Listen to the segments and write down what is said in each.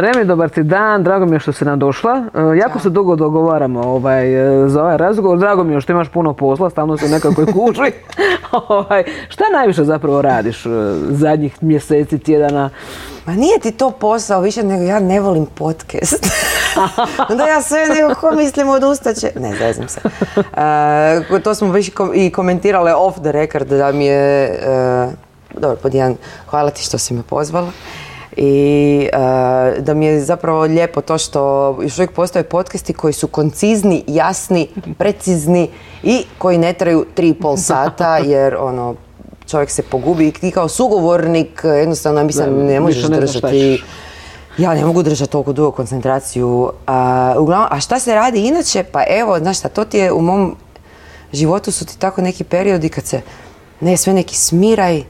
Remi, dobar ti dan, drago mi je što si nam došla. E, jako se dugo dogovaramo ovaj, e, za ovaj razgovor, drago mi je što imaš puno posla, stalno si u nekakvoj kući. ovaj, šta najviše zapravo radiš e, zadnjih mjeseci, tjedana? Ma nije ti to posao više nego ja ne volim podcast. Onda ja sve nekako mislim odustaće. Ne, zezim se. to smo već i komentirale off the record da mi je... dobro, pod jedan, hvala ti što si me pozvala i uh, da mi je zapravo lijepo to što još uvijek postoje podcasti koji su koncizni, jasni, precizni i koji ne traju tri i pol sata jer ono čovjek se pogubi i ti kao sugovornik jednostavno mislim ne možeš držati ja ne mogu držati toliko dugo koncentraciju. A, uglavnom, a šta se radi inače? Pa evo, znaš šta, to ti je u mom životu su ti tako neki periodi kad se ne sve neki smiraj,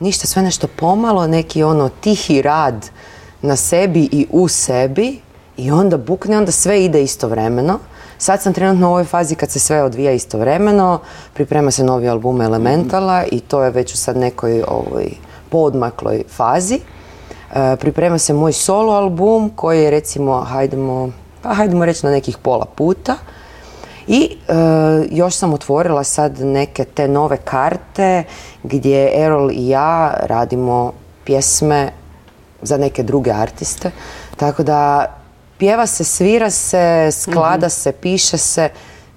ništa, sve nešto pomalo, neki ono tihi rad na sebi i u sebi i onda bukne, onda sve ide istovremeno. Sad sam trenutno u ovoj fazi kad se sve odvija istovremeno, priprema se novi album Elementala i to je već u sad nekoj ovoj podmakloj fazi. E, priprema se moj solo album koji je recimo, hajdemo, pa hajdemo reći na nekih pola puta. I e, još sam otvorila sad neke te nove karte gdje Erol i ja radimo pjesme za neke druge artiste. Tako da pjeva se, svira se, sklada mhm. se, piše se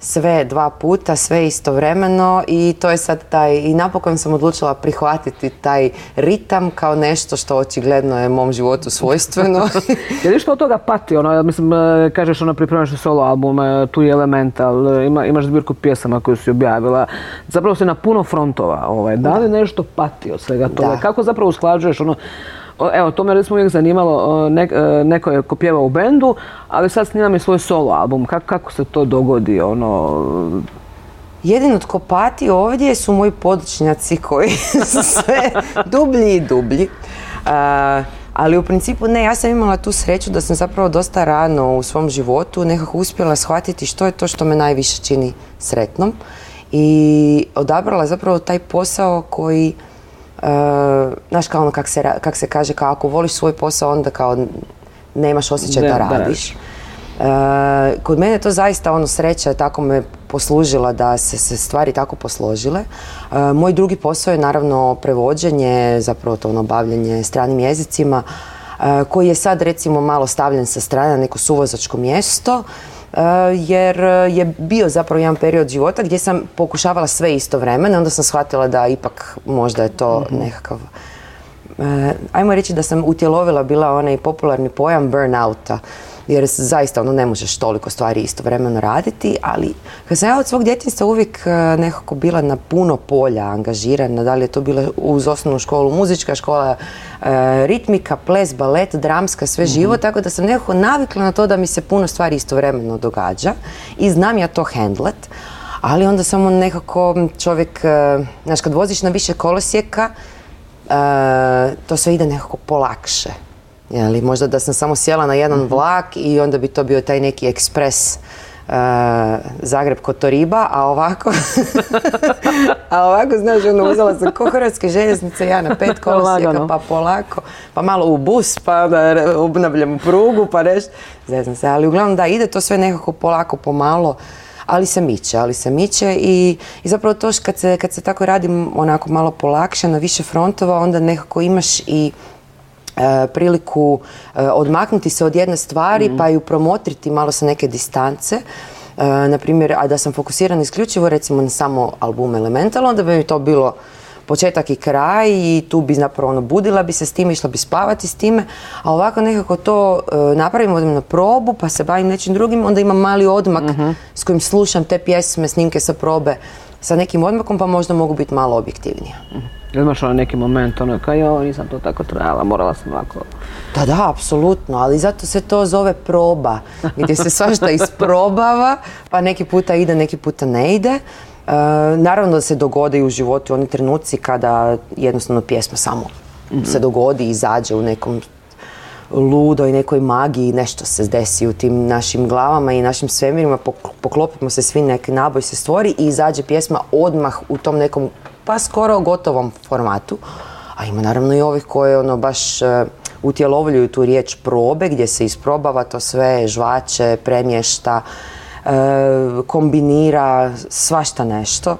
sve dva puta, sve istovremeno i to je sad taj, i napokon sam odlučila prihvatiti taj ritam kao nešto što očigledno je mom životu svojstveno. Je li što od toga pati? Ono, mislim, e, kažeš ono pripremaš solo album, e, tu je Elemental, e, ima, imaš zbirku pjesama koju si objavila, zapravo si na puno frontova. Ovaj. Da li nešto pati od svega toga? Kako zapravo usklađuješ ono, Evo, to me recimo uvijek zanimalo, e, neko je ko pjeva u bendu, ali sad snimam i svoj solo album. Kako, se to dogodi? Ono... Jedino tko pati ovdje su moji podočnjaci koji su sve dublji i dublji. ali u principu ne, ja sam imala tu sreću da sam zapravo dosta rano u svom životu nekako uspjela shvatiti što je to što me najviše čini sretnom i odabrala zapravo taj posao koji Uh, znaš kao ono kak se, kak se kaže, kao ako voliš svoj posao onda kao nemaš osjećaj da, radiš. Uh, kod mene to zaista ono sreća tako me poslužila da se, se stvari tako posložile. Uh, moj drugi posao je naravno prevođenje, zapravo to ono bavljanje stranim jezicima, koji je sad recimo malo stavljen sa strane na neko suvozačko mjesto jer je bio zapravo jedan period života gdje sam pokušavala sve istovremeno, onda sam shvatila da ipak možda je to mhm. nekakav eh, ajmo reći da sam utjelovila bila onaj popularni pojam burnouta jer zaista ono ne možeš toliko stvari istovremeno raditi, ali kad sam ja od svog djetinjstva uvijek e, nekako bila na puno polja angažirana, da li je to bila uz osnovnu školu, muzička škola, e, ritmika, ples, balet, dramska, sve mhm. živo, tako da sam nekako navikla na to da mi se puno stvari istovremeno događa i znam ja to handlet, ali onda samo nekako čovjek, e, znaš, kad voziš na više kolosijeka, to sve ide nekako polakše. Jeli, možda da sam samo sjela na jedan mhm. vlak i onda bi to bio taj neki ekspres uh, Zagreb Kotoriba, a ovako a ovako, znaš, ono uzela sam ko hrvatske željeznice, ja na pet kolosijeka, pa polako, pa malo u bus, pa da obnavljam prugu, pa nešto, znam se, ali uglavnom da, ide to sve nekako polako, pomalo, ali se miče, ali se miče i, i zapravo to kad se, kad se tako radi onako malo polakše na više frontova, onda nekako imaš i priliku e, odmaknuti se od jedne stvari mhm. pa ju promotriti malo sa neke distance. E, na primjer, a da sam fokusiran isključivo recimo na samo album Elemental, onda bi mi to bilo početak i kraj i tu bi zapravo ono, budila bi se s time, išla bi spavati s time, a ovako nekako to e, napravim, odem na probu pa se bavim nečim drugim, onda imam mali odmak mhm. s kojim slušam te pjesme, snimke sa probe sa nekim odmakom pa možda mogu biti malo objektivnija. Mhm. Imaš ono neki moment, ono kao jo, nisam to tako trebala, morala sam ovako... Da, da, apsolutno, ali zato se to zove proba, gdje se svašta isprobava, pa neki puta ide, neki puta ne ide. E, naravno da se dogode i u životu oni trenuci kada jednostavno pjesma samo mhm. se dogodi i izađe u nekom ludoj nekoj magiji, nešto se desi u tim našim glavama i našim svemirima, poklopimo se svi, neki naboj se stvori i izađe pjesma odmah u tom nekom pa skoro gotovom formatu. A ima naravno i ovih koje ono baš e, utjelovljuju tu riječ probe gdje se isprobava to sve, žvače, premješta, e, kombinira svašta nešto.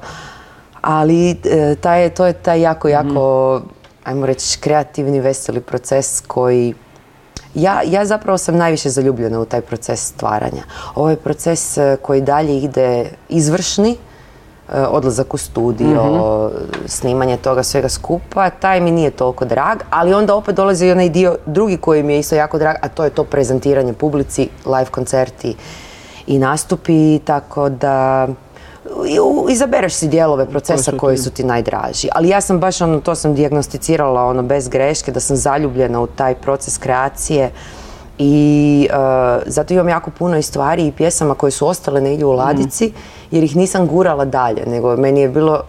Ali e, taj, to je taj jako, jako, ajmo reći, kreativni, veseli proces koji ja, ja zapravo sam najviše zaljubljena u taj proces stvaranja. Ovo je proces e, koji dalje ide izvršni, e, odlazak u studio, snimanje toga svega skupa, taj mi nije toliko drag, ali onda opet dolazi onaj dio drugi koji mi je isto jako drag, a to je to prezentiranje publici, live koncerti i nastupi, tako da izabereš si dijelove procesa koji su ti najdraži. Ali ja sam baš ono, to sam dijagnosticirala ono bez greške, da sam zaljubljena u taj proces kreacije i e, zato imam jako puno i stvari i pjesama koje su ostale negdje u ladici jer ih nisam gurala dalje, nego meni je bilo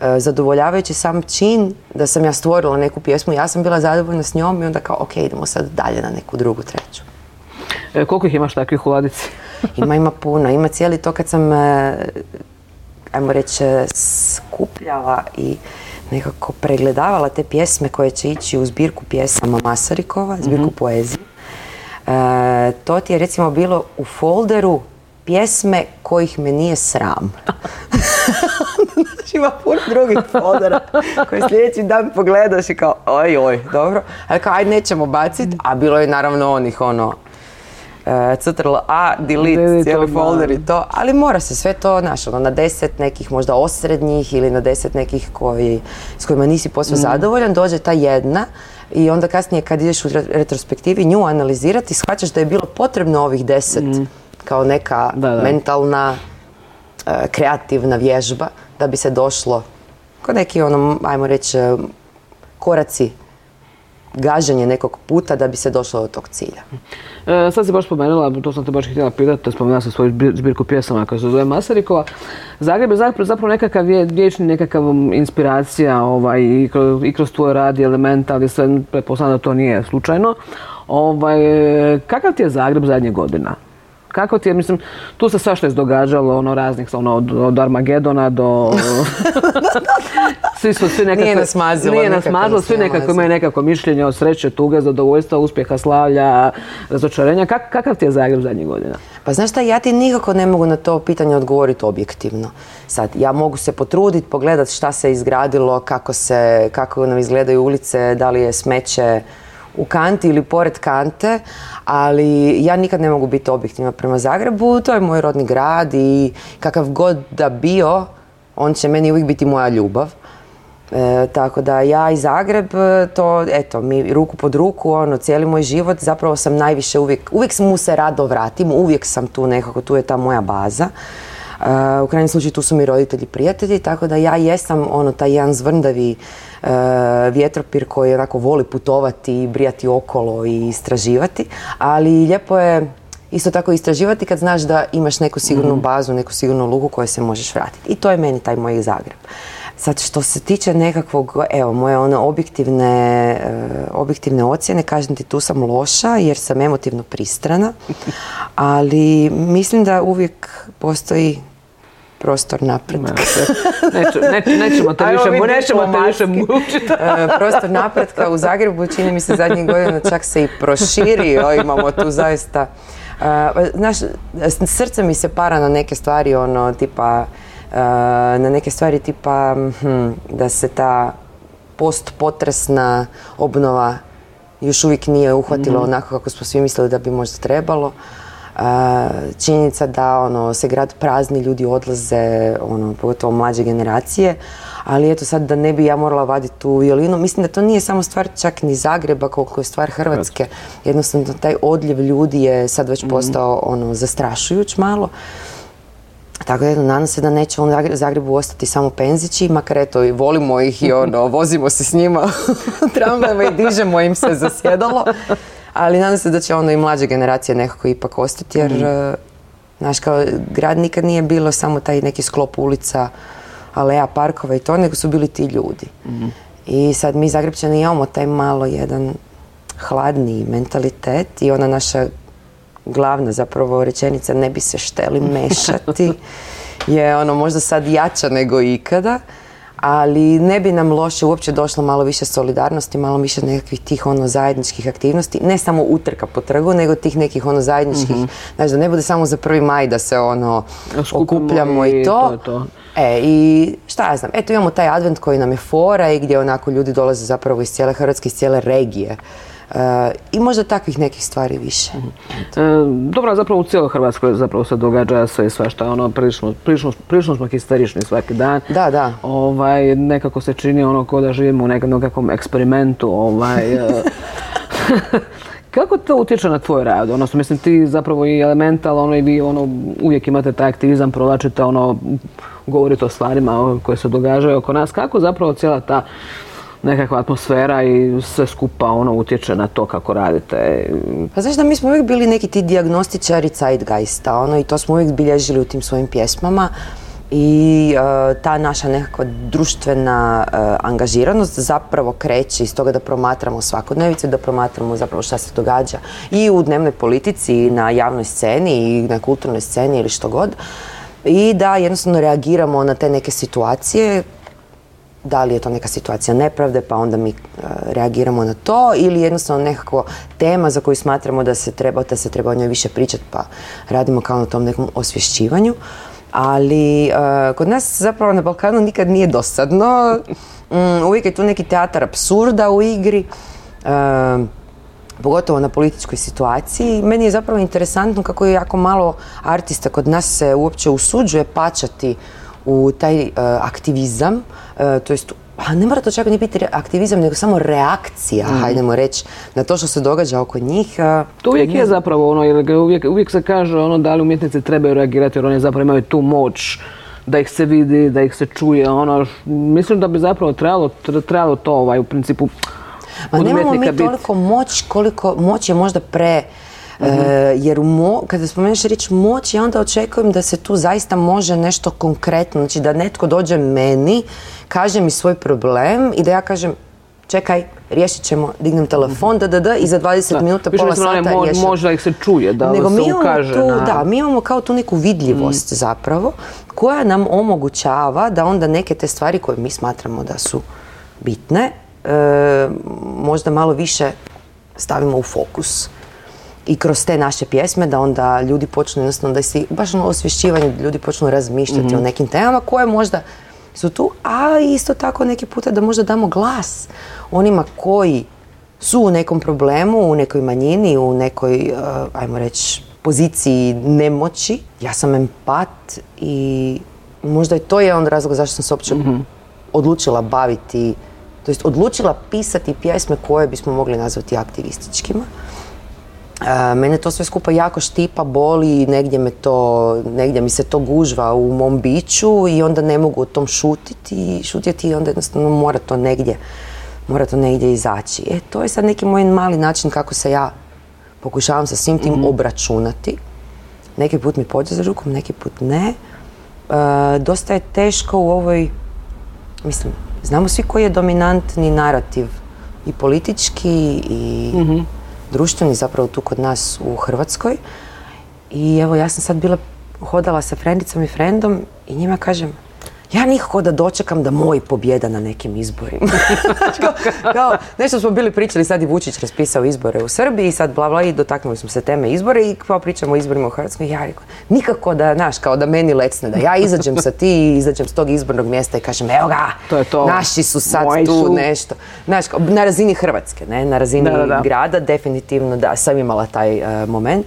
e, zadovoljavajući sam čin da sam ja stvorila neku pjesmu, ja sam bila zadovoljna s njom i onda kao ok, idemo sad dalje na neku drugu, treću. E, koliko ih imaš takvih u ladici? Ima, ima puno. Ima cijeli to kad sam, ajmo reći, e, skupljala i nekako pregledavala te pjesme koje će ići u zbirku pjesama Masarikova, zbirku poezije. E, to ti je recimo bilo u folderu pjesme kojih me nije sram. Znači ima puno drugih foldera koje sljedeći dan pogledaš i kao oj oj, dobro. Ali kao ajde nećemo bacit, a bilo je naravno onih ono CTRL A, delete, Delete cijeli odmah. folder i to, ali mora se sve to, znaš, ono, na deset nekih možda osrednjih ili na deset nekih koji, s kojima nisi posve Mhm. zadovoljan, dođe ta jedna i onda kasnije kad ideš u re- retrospektivi nju analizirati, shvaćaš da je bilo potrebno ovih deset kao neka. Da, da. mentalna, e, kreativna vježba da bi se došlo kao neki ono, ajmo reći, koraci gaženje nekog puta da bi se došlo do tog cilja. E, sad si baš spomenula, to sam te baš htjela pitati, spomenula sam svoju zbir- zbirku pjesama koja se zove Masarikova. Zagreb je zapravo, nekakav vje- vječni nekakav inspiracija ovaj, i, kroz, tvoj rad i element, ali sve, pretpostavljam da to nije slučajno. Ovaj, e, kakav ti je Zagreb zadnjih godina? Kako ti je, mislim, tu se svašta izdogađalo, ono raznih, ono, od, od Armagedona do... svi su, svi nekako... Nije nas mazilo, Nije nas mazilo, svi nekako imaju nekako mišljenje od sreće, tuge, zadovoljstva, uspjeha, slavlja, razočarenja. Kak- kakav ti je Zagreb zadnjih godina? Pa znaš šta, ja ti nikako ne mogu na to pitanje odgovoriti objektivno. Sad, ja mogu se potruditi, pogledati šta se izgradilo, kako, se, kako nam izgledaju ulice, da li je smeće u kanti ili pored kante, ali ja nikad ne mogu biti objektivna prema Zagrebu, to je moj rodni grad i kakav god da bio, on će meni uvijek biti moja ljubav. E, tako da ja i Zagreb, e, to eto, mi ruku pod ruku, ono, cijeli moj život, zapravo sam najviše uvijek, uvijek mu se rado vratim, uvijek sam tu nekako, tu je ta moja baza. E, u krajnjem slučaju tu su mi roditelji prijatelji, tako da ja jesam ono, taj jedan zvrndavi vjetropir koji onako voli putovati i brijati okolo i istraživati, ali lijepo je isto tako istraživati kad znaš da imaš neku sigurnu bazu, neku sigurnu luku kojoj se možeš vratiti. I to je meni taj moj Zagreb. Sad što se tiče nekakvog, evo, moje one objektivne, e, objektivne ocjene, kažem ti tu sam loša jer sam emotivno pristrana, ali mislim da uvijek postoji prostor napretka. Neću, neću, nećemo te Ajmo više, nećemo te više mučiti. E, prostor napretka u Zagrebu čini mi se zadnjih godina čak se i proširio, imamo tu zaista e, znaš, srce mi se para na neke stvari ono tipa e, na neke stvari tipa hm, da se ta postpotresna obnova još uvijek nije uhvatila onako kako smo svi mislili da bi možda trebalo. Činjenica da ono, se grad prazni, ljudi odlaze, ono, pogotovo mlađe generacije, ali eto sad da ne bi ja morala vaditi tu violinu, mislim da to nije samo stvar čak ni Zagreba koliko je stvar Hrvatske. Jednostavno taj odljev ljudi je sad već postao ono, zastrašujuć malo. Tako da nadam se da neće u Zagre- Zagrebu ostati samo penzići, makar eto i volimo ih i ono, vozimo se s njima tramvajima i dižemo im se za sjedalo. Ali nadam se da će ono i mlađe generacije nekako ipak ostati jer, e, znaš, kao grad nikad nije bilo samo taj neki sklop ulica, aleja, parkova i to, nego su bili ti ljudi. I sad mi Zagrebčani imamo taj malo jedan hladniji mentalitet i ona naša glavna zapravo rečenica ne bi se šteli mešati je ono možda sad jača nego ikada, ali ne bi nam loše uopće došlo malo više solidarnosti, malo više nekakvih tih ono zajedničkih aktivnosti, ne samo utrka po trgu, nego tih nekih ono zajedničkih, znači da ne bude samo za prvi maj da se ono Skupimo okupljamo i, i to. to. E, i šta ja znam, eto imamo taj advent koji nam je fora i gdje onako ljudi dolaze zapravo iz cijele Hrvatske, iz cijele regije. E, I možda takvih nekih stvari više. E, dobro, zapravo u cijeloj Hrvatskoj zapravo se događa sve i svašta, ono, prilično, prilično, prilično smo histerični svaki dan. Da, da. Ovaj, nekako se čini ono ko da živimo u nekakvom eksperimentu, ovaj, e, Kako to utječe na tvoj rad? Odnosno, mislim, ti zapravo i elemental, ono, i vi ono, uvijek imate taj aktivizam, provlačite, ono, govorite o stvarima koje se događaju oko nas. Kako zapravo cijela ta nekakva atmosfera i sve skupa ono utječe na to kako radite? Pa znaš da mi smo uvijek bili neki ti dijagnostičari zeitgeista, ono, i to smo uvijek bilježili u tim svojim pjesmama. I e, ta naša nekakva društvena e, angažiranost zapravo kreće iz toga da promatramo svakodnevicu, da promatramo zapravo šta se događa i u dnevnoj politici, i na javnoj sceni, i na kulturnoj sceni ili što god. I da jednostavno reagiramo na te neke situacije da li je to neka situacija nepravde, pa onda mi e, reagiramo na to ili jednostavno nekakva tema za koju smatramo da se treba, da se treba o njoj više pričati, pa radimo kao na tom nekom osvješćivanju. Ali e, kod nas zapravo na Balkanu nikad nije dosadno. Mm, uvijek je tu neki teatar apsurda u igri. E, pogotovo na političkoj situaciji. Meni je zapravo interesantno kako je jako malo artista kod nas se uopće usuđuje pačati u taj e, aktivizam, e, to jest a ne mora to čak ni biti aktivizam, nego samo reakcija, hajdemo reći, na to što se događa oko njih. To uvijek je zapravo ono, jer uvijek, uvijek se kaže ono da li umjetnici trebaju reagirati jer oni zapravo imaju tu moć da ih se vidi, da ih se čuje, ono, mislim da bi zapravo trebalo, tre- trebalo to ovaj, u principu Ma nemamo mi toliko moć koliko moć je možda pre e, jer mo, kada spomeneš riječ moć, ja onda očekujem da se tu zaista može nešto konkretno, znači da netko dođe meni, kaže mi svoj problem i da ja kažem čekaj, riješit ćemo, dignem telefon, da, da, da, i za 20 minuta, Više pola sata mo- riješim. možda ih se čuje, da Nego se ukaže tu, na... Da, mi imamo kao tu neku vidljivost zapravo, koja nam omogućava da onda neke te stvari koje mi smatramo da su bitne, e, možda malo više stavimo u fokus. I kroz te naše pjesme da onda ljudi počnu jednostavno da si, baš ono osvješćivanje, da ljudi počnu razmišljati Mhm. o nekim temama koje možda su tu, a isto tako neki puta da možda damo glas onima koji su u nekom problemu, u nekoj manjini, u nekoj, eh, ajmo reći, poziciji nemoći. Ja sam empat i možda je to jedan od razloga zašto sam se uopće odlučila baviti, to jest odlučila pisati pjesme koje bismo mogli nazvati aktivističkima. Mene to sve skupa jako štipa, boli, negdje me to, negdje mi se to gužva u mom biću i onda ne mogu o tom šutiti, šutjeti i onda jednostavno mora to negdje, mora to negdje izaći. E, to je sad neki moj mali način kako se ja pokušavam sa svim tim obračunati. Neki put mi pođe za rukom, neki put ne. E, dosta je teško u ovoj, mislim, znamo svi koji je dominantni narativ i politički i društveni zapravo tu kod nas u Hrvatskoj. I evo ja sam sad bila, hodala sa frendicom i frendom i njima kažem, ja nikako da dočekam da moj pobjeda na nekim izborima. Kao, kao, nešto smo bili pričali, sad i Vučić raspisao izbore u Srbiji, sad bla bla i dotaknuli smo se teme izbore i kao pričamo o izborima u Hrvatskoj. Ja rekao, nikako da, znaš, kao da meni lecne, da ja izađem sa ti i izađem s tog izbornog mjesta i kažem, evo ga, To je to. naši su sad Moji tu, su. nešto. Znaš, kao, na razini Hrvatske, ne, na razini Da, da, da. grada, definitivno da, sam imala taj e, moment.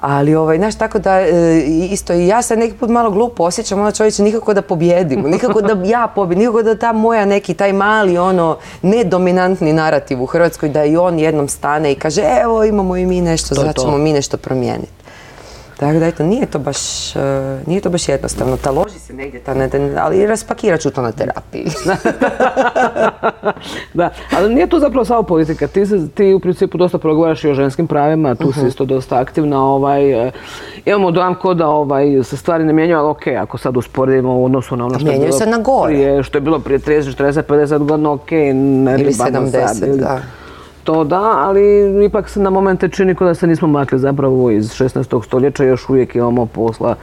Ali, ovaj, znaš, tako da e, isto i ja se neki put malo glupo osjećam, ono čovječe, nikako da pobjedim, nikako da ja pobjedim, nikako da ta moja neki, taj mali, ono, nedominantni narativ u Hrvatskoj, da i on jednom stane i kaže, evo, imamo i mi nešto, To je sad to. ćemo mi nešto promijeniti. Tako da, eto, nije to baš, e, nije to baš jednostavno, taloži se negdje, ta, ne, ali raspakirat ću to na terapiji. Da, ali nije to zapravo samo politika. Ti, se, ti u principu dosta progovaraš i o ženskim pravima, tu Mhm. si isto dosta aktivna. Ovaj, e, imamo dojam ko da ovaj, se stvari ne mijenjaju, ali ok, ako sad usporedimo u odnosu na ono što je bilo se na gore. prije, što je bilo prije 30, 40, 50 godina, ok, ne Ili ribamo 70, sad, ili- da. To da, ali ipak se na momente čini kao da se nismo makli zapravo iz 16. stoljeća, još uvijek imamo posla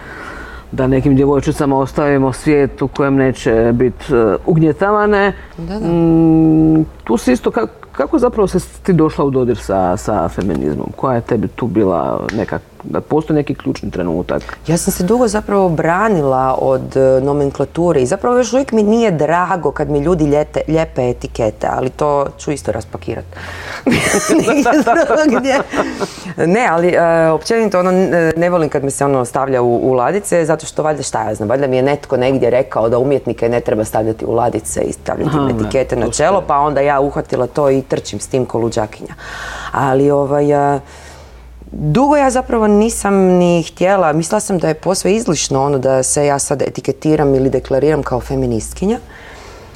da nekim djevojčicama ostavimo svijet u kojem neće biti e, ugnjetavane. Da, da. Mm, tu si isto, kako, kako zapravo se ti došla u dodir sa, sa feminizmom? Koja je tebi tu bila neka, da postoji neki ključni trenutak? Ja sam se dugo zapravo branila od e, nomenklature i zapravo još uvijek mi nije drago kad mi ljudi ljete, lijepe etikete, ali to ću isto raspakirati. Ne, ali e, općenito ono, n- ne volim kad mi se ono stavlja u, u ladice, zato što valjda šta ja znam, valjda mi je netko negdje rekao da umjetnike ne treba stavljati u ladice i stavljati im etikete na čelo, pa onda ja uhvatila to i trčim s tim ko luđakinja. Ali ovaj, a, dugo ja zapravo nisam ni htjela, mislila sam da je posve izlišno ono da se ja sad etiketiram ili deklariram kao feministkinja.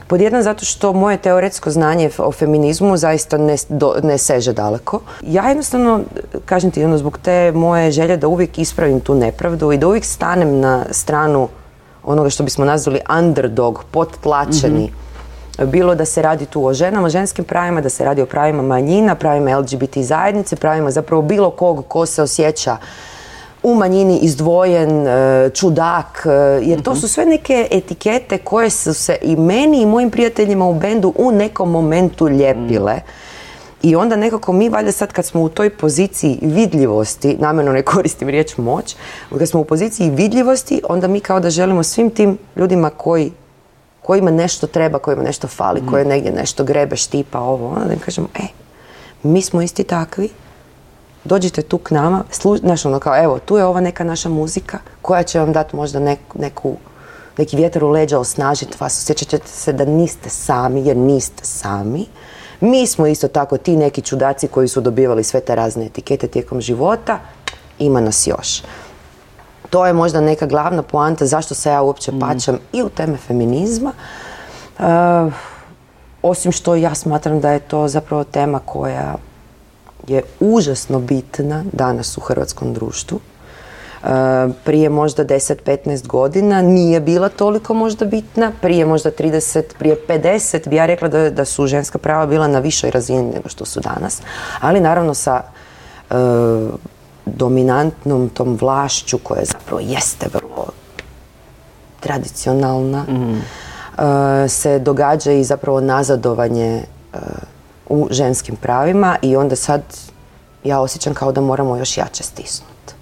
Pod jedan zato što moje teoretsko znanje o feminizmu zaista ne, do- ne seže daleko. Ja jednostavno, kažem ti, ono, zbog te moje želje da uvijek ispravim tu nepravdu i da uvijek stanem na stranu onoga što bismo nazvali underdog, potplaćeni. Bilo da se radi tu o ženama, ženskim pravima, da se radi o pravima manjina, pravima LGBT zajednice, pravima zapravo bilo kog ko se osjeća u manjini izdvojen, e, čudak, e, jer to su sve neke etikete koje su se i meni i mojim prijateljima u bendu u nekom momentu ljepile. I onda nekako mi valjda sad kad smo u toj poziciji vidljivosti, namjerno ne koristim riječ moć, kad smo u poziciji vidljivosti, onda mi kao da želimo svim tim ljudima koji kojima nešto treba, kojima nešto fali, koje negdje nešto grebe, štipa, ovo, ono, da im kažemo, e, mi smo isti takvi, dođite tu k nama, slu, znaš, ono kao, evo, tu je ova neka naša muzika koja će vam dati možda nek- neku, neki vjetar u leđa, osnažiti vas, osjećat ćete se da niste sami, jer niste sami. Mi smo isto tako ti neki čudaci koji su dobivali sve te razne etikete tijekom života, ima nas još. To je možda neka glavna poanta zašto se ja uopće pačam i u teme feminizma. E, osim što ja smatram da je to zapravo tema koja je užasno bitna danas u hrvatskom društvu. E, prije možda 10-15 godina nije bila toliko možda bitna, prije možda 30, prije 50 bi ja rekla da, da su ženska prava bila na višoj razini nego što su danas. Ali naravno sa e, dominantnom tom vlašću koja zapravo jeste vrlo tradicionalna, e, se događa i zapravo nazadovanje e, u ženskim pravima i onda sad ja osjećam kao da moramo još jače stisnuti.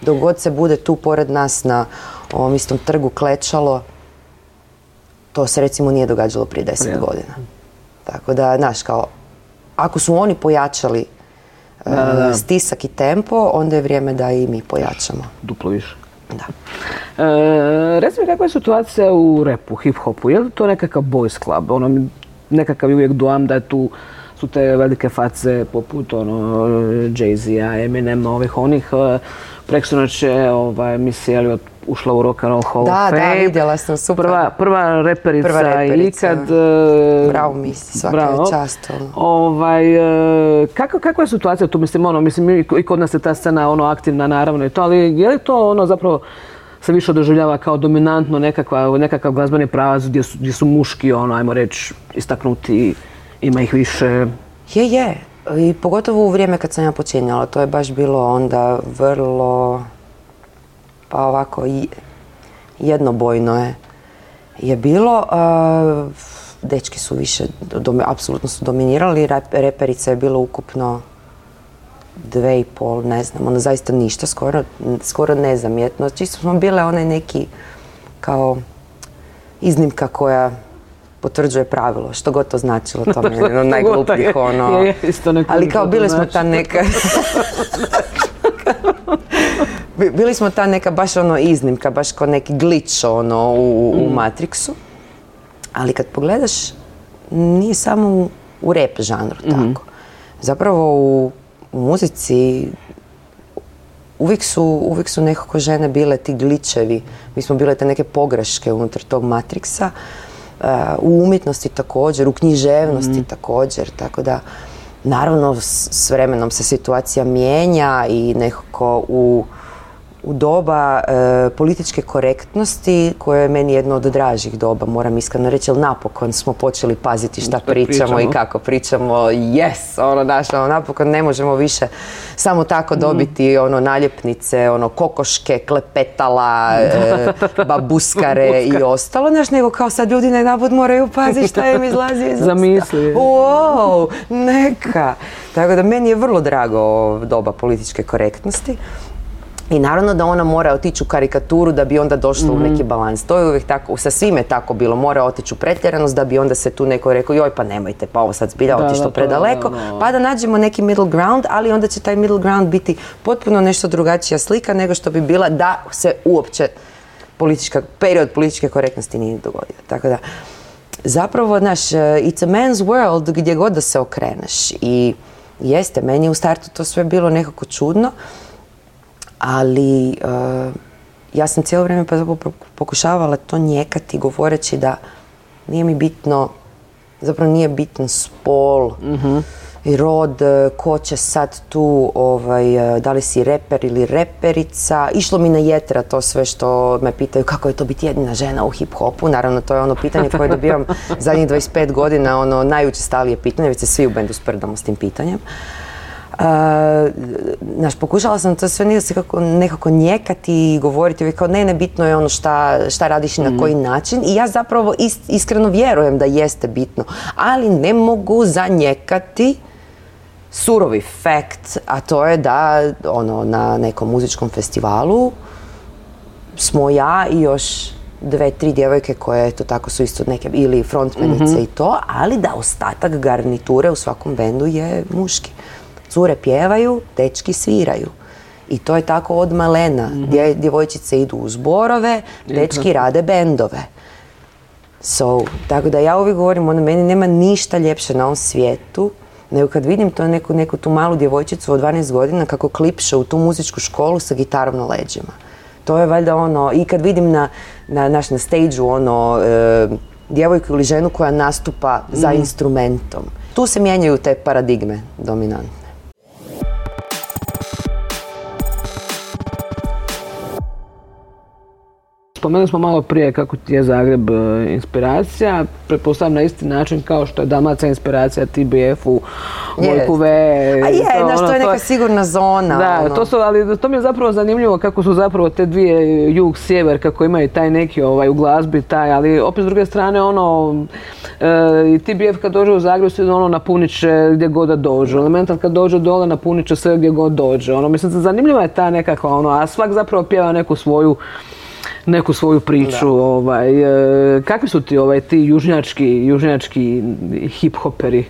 Dok god se bude tu pored nas na ovom istom trgu klečalo, to se recimo nije događalo prije deset Prije. godina. Tako da, znaš, kao, ako su oni pojačali Da, da. stisak i tempo, onda je vrijeme da i mi pojačamo. Duplo više. Da. E, reci mi kakva je situacija u repu, hip-hopu? Je li to nekakav boys club? Ono, mi- nekakav je uvijek dojam da je tu su te velike face poput ono, Jay-Z-a, Eminema, ovih onih. E, Preksunoć je ovaj, Missy Elliot ušla u Rock and Roll Hall Da, of da, Fame. vidjela sam, super. Prva, prva reperica, Prva reperica. ikad. e, Bravo, Missy, svaka bravo. čast, ono. Ovaj, e, kako, kakva je situacija tu? Mislim, ono, mislim, i i kod nas je ta scena ono, aktivna, naravno i to, ali je li to ono zapravo se više doživljava kao dominantno nekakva, nekakav glazbeni pravac gdje su, gdje su muški, ono, ajmo reći, istaknuti, ima ih više. Je, je. I pogotovo u vrijeme kad sam ja počinjala, to je baš bilo onda vrlo, pa ovako, jednobojno je, je bilo. dečki su više, dom- apsolutno su dominirali, reperica je bilo ukupno dve i pol, ne znam, ono zaista ništa, skoro, skoro nezamjetno. Čisto smo bile onaj neki kao iznimka koja potvrđuje pravilo, što god to značilo, to mi je ono najglupljih, ono. Je, isto Ali kao bili smo ta neka... Bi- Bili smo ta neka baš ono iznimka, baš kao neki glitch ono u, Mm. u Matrixu. Ali kad pogledaš, nije samo u, u rap žanru Mhm. tako. Zapravo u, u muzici uvijek su, uvijek su nekako žene bile ti gličevi. Mi smo bile te neke pogreške unutar tog Matrixa. Uh, u umjetnosti također, u književnosti također, tako da naravno s, s vremenom se situacija mijenja i nekako u, u doba e, političke korektnosti koje je meni jedno od dražih doba, moram iskreno reći, jer napokon smo počeli paziti šta pričamo, i kako pričamo. Yes, ono, naš, ono, napokon ne možemo više samo tako mm. dobiti ono naljepnice, ono kokoške, klepetala, e, babuskare i ostalo, znaš, nego kao sad ljudi nabud moraju paziti šta im izlazi iz Zamisli. Wow, neka. Tako da meni je vrlo drago doba političke korektnosti. I naravno da ona mora otići u karikaturu da bi onda došla u mhm. neki balans. To je uvijek tako, sa svime tako bilo. Mora otići u pretjeranost da bi onda se tu neko rekao joj pa nemojte, pa ovo sad zbilja otišlo predaleko. Pa da nađemo neki middle ground, ali onda će taj middle ground biti potpuno nešto drugačija slika nego što bi bila da se uopće politička, period političke korektnosti nije dogodio. Tako da, zapravo, znaš, eh, it's a man's world gdje god da se okreneš. I jeste, meni je u startu to sve bilo nekako čudno ali uh, ja sam cijelo vrijeme pa pokušavala to njekati govoreći da nije mi bitno, zapravo nije bitan spol mhm. i rod, uh, ko će sad tu, ovaj, uh, da li si reper ili reperica. Išlo mi na jetra to sve što me pitaju kako je to biti jedina žena u hip-hopu. Naravno, to je ono pitanje koje dobivam zadnjih 25 godina, ono najučestalije pitanje, već se svi u bendu sprdamo s tim pitanjem. Znaš, pokušala sam to sve nekako, nekako njekati i govoriti kao ne, nebitno je ono šta, šta radiš i na koji mhm. način i ja zapravo iskreno vjerujem da jeste bitno, ali ne mogu zanjekati surovi fact, a to je da ono, na nekom muzičkom festivalu smo ja i još dve, tri djevojke koje to tako su isto neke ili frontmenice mhm. i to, ali da ostatak garniture u svakom bendu je muški. Cure pjevaju, dečki sviraju. I to je tako od malena. mm djevojčice idu u zborove, dečki rade bendove. So, tako da ja uvijek govorim, ono, meni nema ništa ljepše na ovom svijetu, nego kad vidim to neku, neku tu malu djevojčicu od 12 godina kako klipše u tu muzičku školu sa gitarom na leđima. To je valjda ono, i kad vidim na, na, naš, na stage ono, e, djevojku ili ženu koja nastupa za mhm. instrumentom. Tu se mijenjaju te paradigme dominantne. Spomenuli smo malo prije kako ti je Zagreb e, inspiracija, pretpostavljam na isti način kao što je Dalmaca inspiracija TBF-u, Vojku V. A je, to, znaš, to je neka sigurna zona. Da, ono. to su, ali to mi je zapravo zanimljivo kako su zapravo te dvije jug, sjever, kako imaju taj neki ovaj, u glazbi, taj, ali opet s druge strane ono, e, i TBF kad dođe u Zagreb se ono napunit će gdje god da dođe. Elemental kad dođe dole napunit će sve gdje god dođe. Ono, mislim, zanimljiva je ta nekakva ono, a svak zapravo pjeva neku svoju neku svoju priču. Ovaj, e, kakvi su ti ovaj, ti južnjački, južnjački hip-hoperi?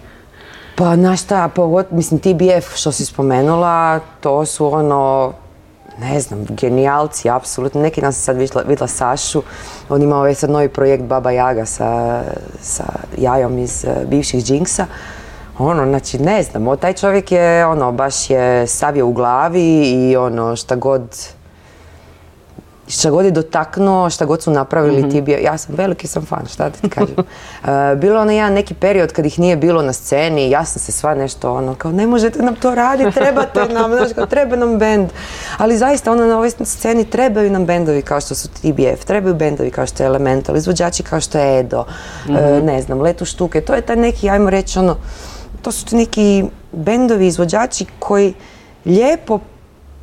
Pa znaš šta, mislim TBF što si spomenula, to su ono, ne znam, genijalci, apsolutno. Neki dan sam sad vidjela, vidjela Sašu, on ima ovaj sad novi projekt Baba Jaga sa, sa jajom iz uh, bivših džinksa. Ono, znači, ne znam, taj čovjek je, ono, baš je stavio u glavi i ono, šta god šta god je dotaknuo, šta god su napravili mm ti bio, ja sam veliki sam fan, šta da ti kažem. Uh, bilo ono jedan neki period kad ih nije bilo na sceni, ja sam se sva nešto ono, kao ne možete nam to raditi, trebate nam, znaš, kao treba nam bend. Ali zaista ono na ovoj sceni trebaju nam bendovi kao što su TBF, trebaju bendovi kao što je Elemental, izvođači kao što je Edo, uh, ne znam, Letu štuke, to je taj neki, ajmo reći ono, to su neki bendovi, izvođači koji lijepo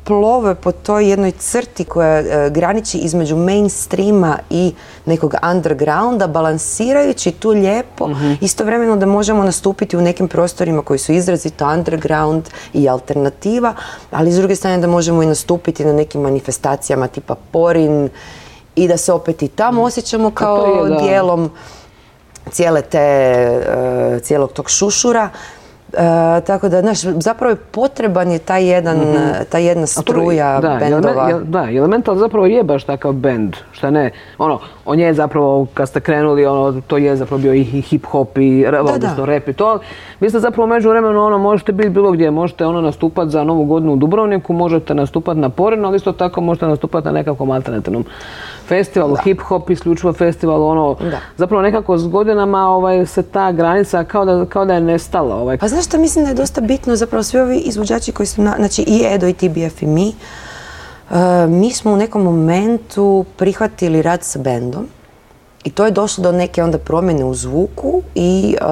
plove po toj jednoj crti koja e, graniči između mainstreama i nekog undergrounda, balansirajući tu lijepo, mhm. istovremeno da možemo nastupiti u nekim prostorima koji su izrazito underground i alternativa, ali s druge strane da možemo i nastupiti na nekim manifestacijama tipa Porin i da se opet i tamo mhm. osjećamo kao dijelom cijele te, e, cijelog tog šušura. E, tako da, znaš, zapravo je potreban je taj jedan, mm ta jedna struja da, bendova. da, Elemental zapravo je baš takav bend, šta ne, ono, on je zapravo, kad ste krenuli, ono, to je zapravo bio i hip-hop i da, odnosno rap i to. Vi ste zapravo među vremenu, ono, možete biti bilo gdje, možete ono nastupati za Novu godinu u Dubrovniku, možete nastupati na Porinu, ali isto tako možete nastupati na nekakvom alternativnom festivalu, hip-hop, isključivo festival, ono, zapravo nekako s godinama ovaj, se ta granica kao da, kao da je nestala. Ovaj. Pa znaš što mislim da je dosta bitno, zapravo svi ovi izvođači koji su, na, znači i Edo i TBF i mi, E, mi smo u nekom momentu prihvatili rad sa bendom i to je došlo do neke onda promjene u zvuku i e,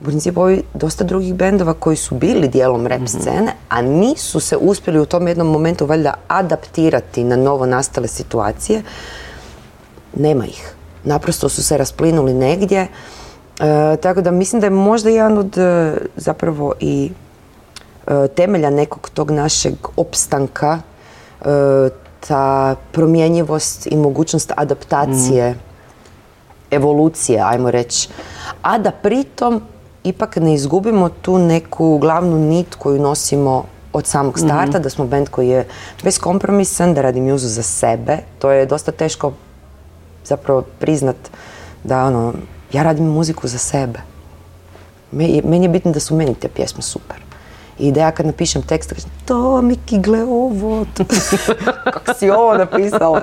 u principu ovi dosta drugih bendova koji su bili dijelom rap scene, a nisu se uspjeli u tom jednom momentu valjda adaptirati na novo nastale situacije, nema ih. Naprosto su se rasplinuli negdje. E, tako da mislim da je možda jedan od e, zapravo i e, temelja nekog tog našeg opstanka ta promjenjivost i mogućnost adaptacije, evolucije, ajmo reći. A da pritom ipak ne izgubimo tu neku glavnu nit koju nosimo od samog starta, da smo band koji je beskompromisan, da radi muzu za sebe. To je dosta teško zapravo priznat da ono, ja radim muziku za sebe. Meni je bitno da su meni te pjesme super. I da ja kad napišem tekst, kažem, to Miki, gle ovo, kako si ovo napisao,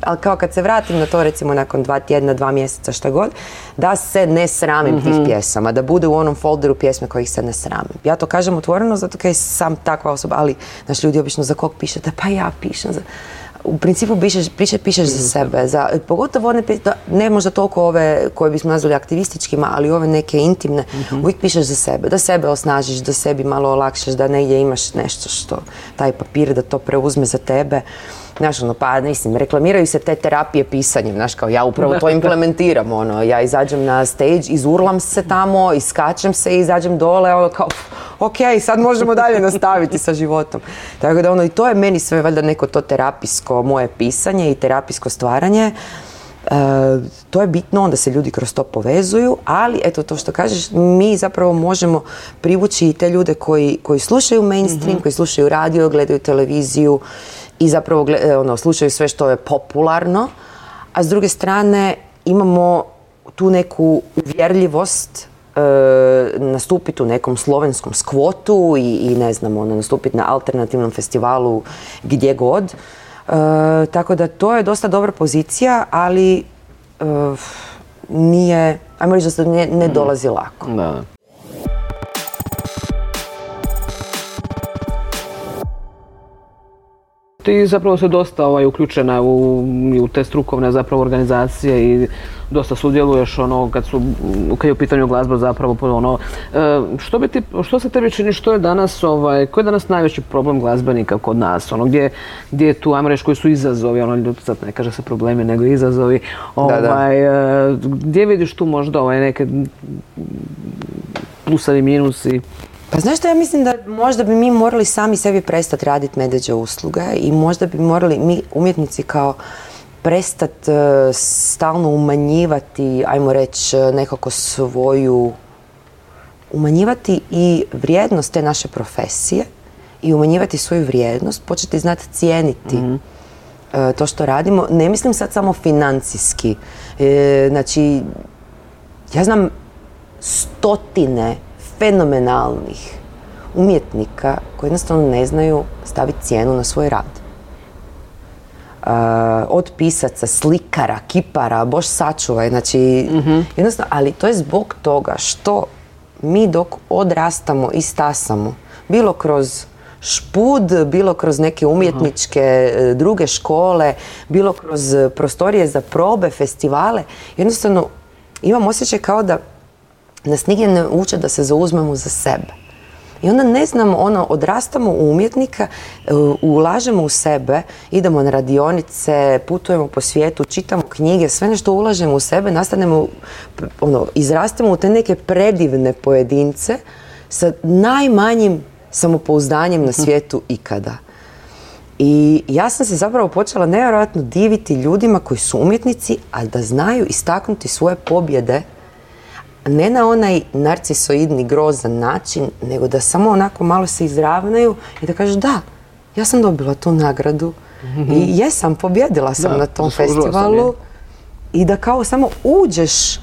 Ali kao kad se vratim na to, recimo nakon dva tjedna, dva mjeseca, šta god, da se ne sramim tih mhm. pjesama, da bude u onom folderu pjesme kojih se ne sramim. Ja to kažem otvoreno zato kaj sam takva osoba, ali, znaš, ljudi obično za kog pišete, pa ja pišem za u principu pišeš, pišeš, pišeš za sebe. Za, pogotovo one, ne možda toliko ove koje bismo nazvali aktivističkima, ali ove neke intimne, uh uvijek pišeš za sebe. Da sebe osnažiš, da sebi malo olakšaš, da negdje imaš nešto što, taj papir da to preuzme za tebe. Znaš, ono, pa mislim, reklamiraju se te terapije pisanjem, znaš, kao ja upravo to implementiram, ono, ja izađem na stage, izurlam se tamo, iskačem se i izađem dole, ono, kao, ok, sad možemo dalje nastaviti sa životom. Tako da, ono, i to je meni sve valjda neko to terapijsko moje pisanje i terapijsko stvaranje. E, to je bitno, onda se ljudi kroz to povezuju, ali eto to što kažeš, mi zapravo možemo privući i te ljude koji, koji slušaju mainstream, mhm. koji slušaju radio, gledaju televiziju i zapravo e, ono, slušaju sve što je popularno, a s druge strane imamo tu neku uvjerljivost nastupiti u nekom slovenskom skvotu i, i ne znam, ono, nastupiti na alternativnom festivalu gdje god. E, tako da to je dosta dobra pozicija, ali e, nije, ajmo reći da se ne, ne dolazi lako. Da. Ti zapravo se dosta ovaj, uključena u, u te strukovne zapravo organizacije i dosta sudjeluješ ono kad su kad je u pitanju glazba zapravo ono e, što bi ti što se tebi čini što je danas ovaj koji je danas najveći problem glazbenika kod nas ono gdje gdje je tu ajmo reći koji su izazovi ono sad ne kaže se problemi nego izazovi ovaj e, gdje vidiš tu možda ovaj neke plusa i minusi pa znaš što ja mislim da možda bi mi morali sami sebi prestati raditi medveđe usluge i možda bi morali mi umjetnici kao prestati e, stalno umanjivati, ajmo reći, e, nekako svoju umanjivati i vrijednost te naše profesije i umanjivati svoju vrijednost, početi znati cijeniti mhm. e, to što radimo. Ne mislim sad samo financijski. znači, ja znam stotine fenomenalnih umjetnika koji jednostavno ne znaju staviti cijenu na svoj rad. Uh, od pisaca, slikara, kipara, boš sačuvaj, znači mhm. jednostavno, ali to je zbog toga što mi dok odrastamo i stasamo, bilo kroz špud, bilo kroz neke umjetničke e, druge škole, bilo kroz prostorije za probe, festivale, jednostavno imam osjećaj kao da nas nigdje ne uče da se zauzmemo za sebe. I onda ne znamo, ono, odrastamo u umjetnika, e, ulažemo u sebe, idemo na radionice, putujemo po svijetu, čitamo knjige, sve nešto ulažemo u sebe, nastanemo, ono, izrastemo u te neke predivne pojedince sa najmanjim samopouzdanjem na svijetu ikada. I ja sam se zapravo počela nevjerojatno diviti ljudima koji su umjetnici, a da znaju istaknuti svoje pobjede ne na onaj narcisoidni grozan način, nego da samo onako malo se izravnaju i da kažu da, ja sam dobila tu nagradu i jesam, pobjedila sam na tom festivalu. I da kao samo uđeš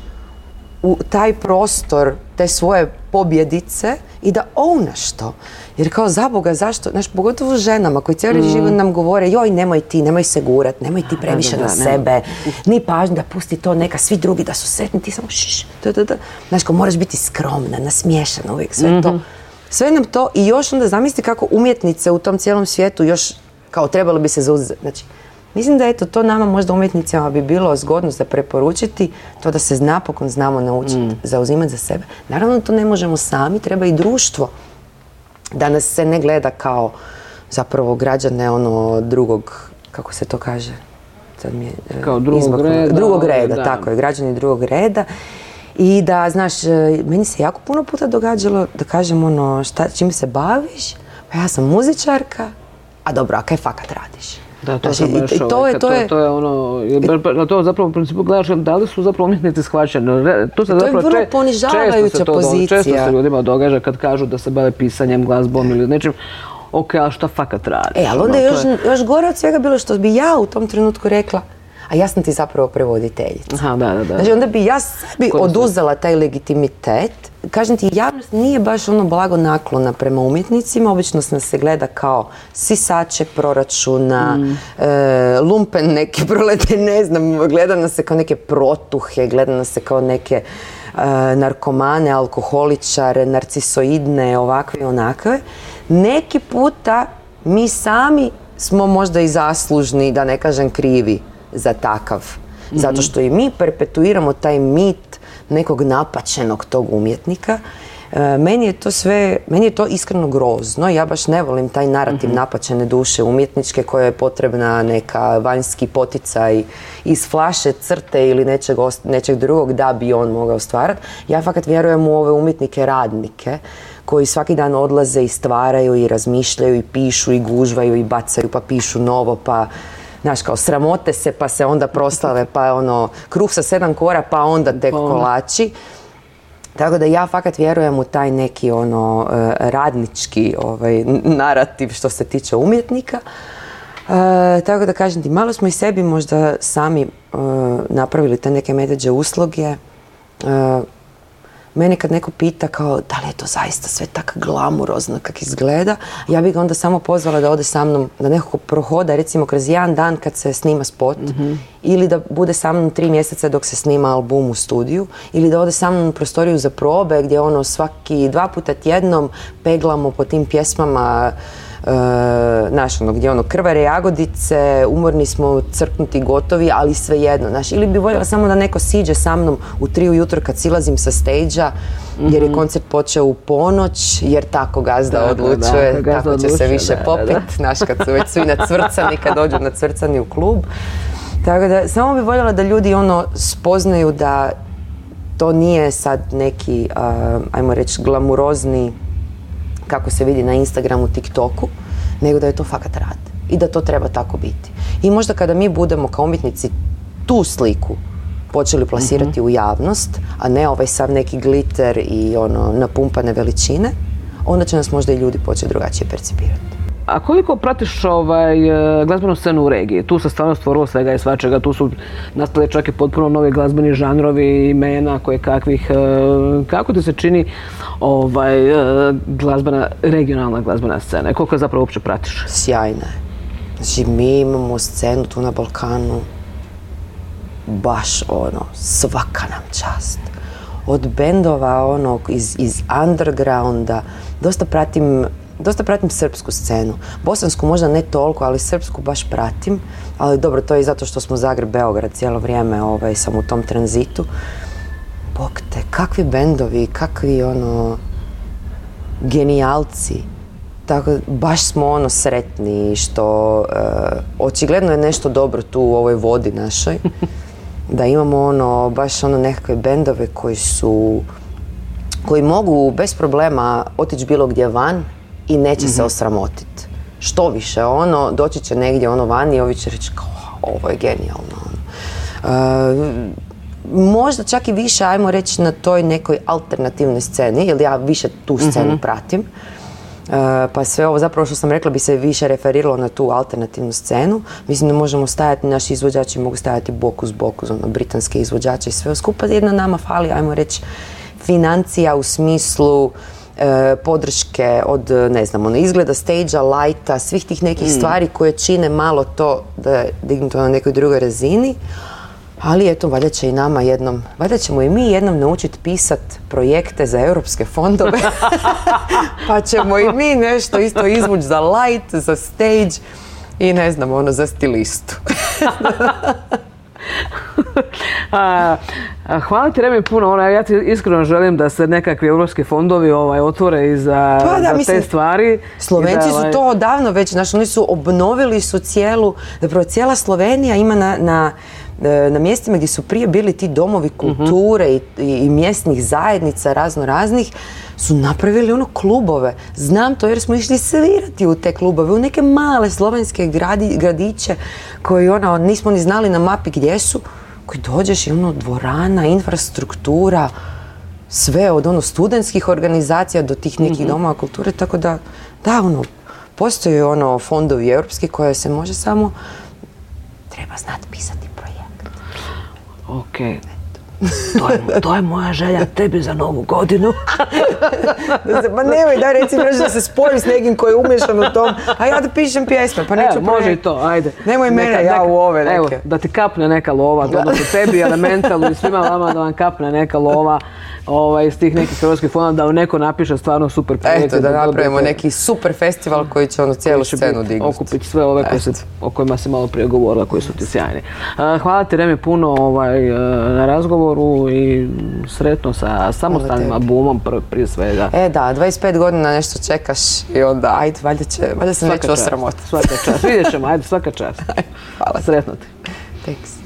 u taj prostor te svoje pobjedice i da ownaš to. Jer kao za Boga, zašto, znaš, pogotovo ženama koji cijeli mm. život nam govore joj nemoj ti, nemoj se gurat, nemoj ti previše na sebe, ni pažnju da pusti to neka, svi drugi da su sretni, ti samo šiš, da, da, da. Znaš, kao moraš biti skromna, nasmiješana uvijek, sve to. Mhm. Sve nam to i još onda zamisli kako umjetnice u tom cijelom svijetu još Kao trebalo bi se zauzeti. Znači, mislim da eto to nama možda umjetnicima bi bilo zgodno za preporučiti, to da se napokon znamo naučiti Mm. zauzimati za sebe. Naravno to ne možemo sami, treba i društvo da nas se ne gleda kao zapravo građane ono drugog, kako se to kaže? Sad mi je, e, Kao drugog reda, Drugog reda, da. tako je, građani drugog reda. I da, znaš, e, meni se jako puno puta događalo da kažem ono, šta, čim se baviš? Pa ja sam muzičarka, a dobro, a kaj fakat radiš? Da, to Znači, baš, i to ovaj, je, to je, to je ono, je na to zapravo u principu gledaš da li su zapravo umjetnici shvaćeni. To, se To je zapravo vrlo če- ponižavajuća se to pozicija. Često se ljudima događa kad kažu da se bave pisanjem, glazbom ili nečim. Ok, ali šta fakat radiš? E, ali onda Ono, je još, još gore od svega bilo što bi ja u tom trenutku rekla, a ja sam ti zapravo prevoditeljica. Aha, da, da, da. Znači onda bi ja sebi oduzela taj legitimitet. Kažem ti, javnost nije baš ono blago naklona prema umjetnicima, obično nas se gleda kao sisače proračuna, Mm. e, lumpen neki prolete, ne znam, gleda nas se kao neke protuhe, gleda nas se kao neke e, narkomane, alkoholičare, narcisoidne, ovakve i onakve. Neki puta mi sami smo možda i zaslužni, da ne kažem krivi, za takav. Zato što i mi perpetuiramo taj mit nekog napačenog tog umjetnika. E, meni je to sve, meni je to iskreno grozno. Ja baš ne volim taj narativ napačene duše umjetničke koja je potrebna neka vanjski poticaj iz flaše, crte ili nečeg, nečeg drugog da bi on mogao stvarati. Ja fakat vjerujem u ove umjetnike radnike koji svaki dan odlaze i stvaraju i razmišljaju i pišu i gužvaju i bacaju pa pišu novo pa Znaš, kao sramote se pa se onda proslave, pa ono, kruh sa sedam kora, pa onda tek Pa kolači. Tako da ja fakat vjerujem u taj neki ono e, radnički ovaj, narativ što se tiče umjetnika. E, tako da kažem ti, malo smo i sebi možda sami e, napravili te neke medveđe usluge. E, mene kad neko pita kao da li je to zaista sve tako glamurozno kak izgleda, ja bih ga onda samo pozvala da ode sa mnom, da nekako prohoda recimo kroz jedan dan kad se snima spot ili da bude sa mnom tri mjeseca dok se snima album u studiju ili da ode sa mnom u prostoriju za probe gdje ono svaki dva puta tjednom peglamo po tim pjesmama e, znaš, ono, gdje ono, krvare jagodice, umorni smo, crknuti, gotovi, ali svejedno, znaš, ili bi voljela samo da neko siđe sa mnom u tri ujutro kad silazim sa stage jer je koncert počeo u ponoć, jer tako gazda odlučuje, da, gazda tako će se odlučuje, više popit, da. znaš, kad su već svi nacvrcani, kad dođu nacvrcani u klub. Tako da, samo bi voljela da ljudi ono spoznaju da to nije sad neki, ajmo reći, glamurozni kako se vidi na Instagramu, TikToku, nego da je to fakat rad i da to treba tako biti. I možda kada mi budemo kao umjetnici tu sliku počeli plasirati u javnost, a ne ovaj sav neki gliter i ono napumpane veličine, onda će nas možda i ljudi početi drugačije percipirati. A koliko pratiš ovaj, e, glazbenu scenu u regiji? Tu se stvarno stvorilo svega i svačega, tu su nastali čak i potpuno novi glazbeni žanrovi, imena koje kakvih. e, Kako ti se čini ovaj, e, glazbena, regionalna glazbena scena? Koliko je zapravo uopće pratiš? Sjajna je. Znači mi imamo scenu tu na Balkanu baš ono, svaka nam čast. Od bendova ono iz, iz undergrounda, dosta pratim, dosta pratim srpsku scenu. Bosansku možda ne toliko, ali srpsku baš pratim. Ali dobro, to je i zato što smo Zagreb, Beograd cijelo vrijeme ovaj, sam u tom tranzitu. Bog te, kakvi bendovi, kakvi ono, genijalci. Tako, baš smo ono sretni što e, očigledno je nešto dobro tu u ovoj vodi našoj. Da imamo ono, baš ono nekakve bendove koji su, koji mogu bez problema otići bilo gdje van i neće se osramotiti. Što više, ono, doći će negdje ono van i ovi će reći kao, "Wow, ovo je genijalno. ono." E, možda čak i više, ajmo reći, na toj nekoj alternativnoj sceni, jer ja više tu scenu pratim. E, pa sve ovo zapravo što sam rekla bi se više referiralo na tu alternativnu scenu. Mislim da možemo stajati, naši izvođači mogu stajati bok uz bok uz ono britanske izvođače i sve skupa. Jedna nama fali, ajmo reći, financija u smislu podrške od, ne znam, ono, izgleda stage lajta, svih tih nekih stvari koje čine malo to da je dignuto na nekoj drugoj razini. Ali eto, valjda će i nama jednom, valjda ćemo i mi jednom naučiti pisat projekte za europske fondove. pa ćemo i mi nešto isto izvući za light, za stage i ne znam, ono za stilistu. A, a, hvala ti Remi puno, ono, ja ti iskreno želim da se nekakvi europski fondovi ovaj, otvore i za, Pa da, za mislim, te stvari. Slovenci da, su ovaj, to odavno već, znači oni su obnovili su cijelu, zapravo cijela Slovenija ima na, na, na mjestima gdje su prije bili ti domovi kulture i, i, i mjesnih zajednica razno raznih, su napravili ono klubove. Znam to jer smo išli svirati u te klubove, u neke male slovenske gradi, gradiće koji ono, nismo ni znali na mapi gdje su, koji dođeš i ono dvorana, infrastruktura, sve od ono studentskih organizacija do tih nekih domova kulture, tako da, da, ono, postoje ono fondovi europski koje se može samo, treba znati pisati. Ok. To je, to je moja želja tebi za novu godinu. Da pa nemoj, daj reci da se spoji s nekim koji je umješan u tom, a ja da pišem pjesme, pa neću Evo, može i to, ajde. Nemoj mene, ja u ove neke. Evo, da ti kapne neka lova, odnosno tebi, Elementalu i svima vama da vam kapne neka lova ovaj, iz tih nekih hrvatskih fondova, da neko napiše stvarno super projekte. Eto, da napravimo neki super festival koji će ono cijelu će scenu dignuti. okupiti sve ove koje se, o kojima si malo prije govorila, koji su ti sjajni. Hvala ti Remi puno ovaj, e, na razgovoru i sretno sa samostalnim albumom pr- prije svega. E da, 25 godina nešto čekaš i onda, ajde, valjda, će, valjda se neću čast, osramotiti. Svaka čast. Vidjet ćemo, ajde, svaka čast. Hvala. Sretno ti. Thanks.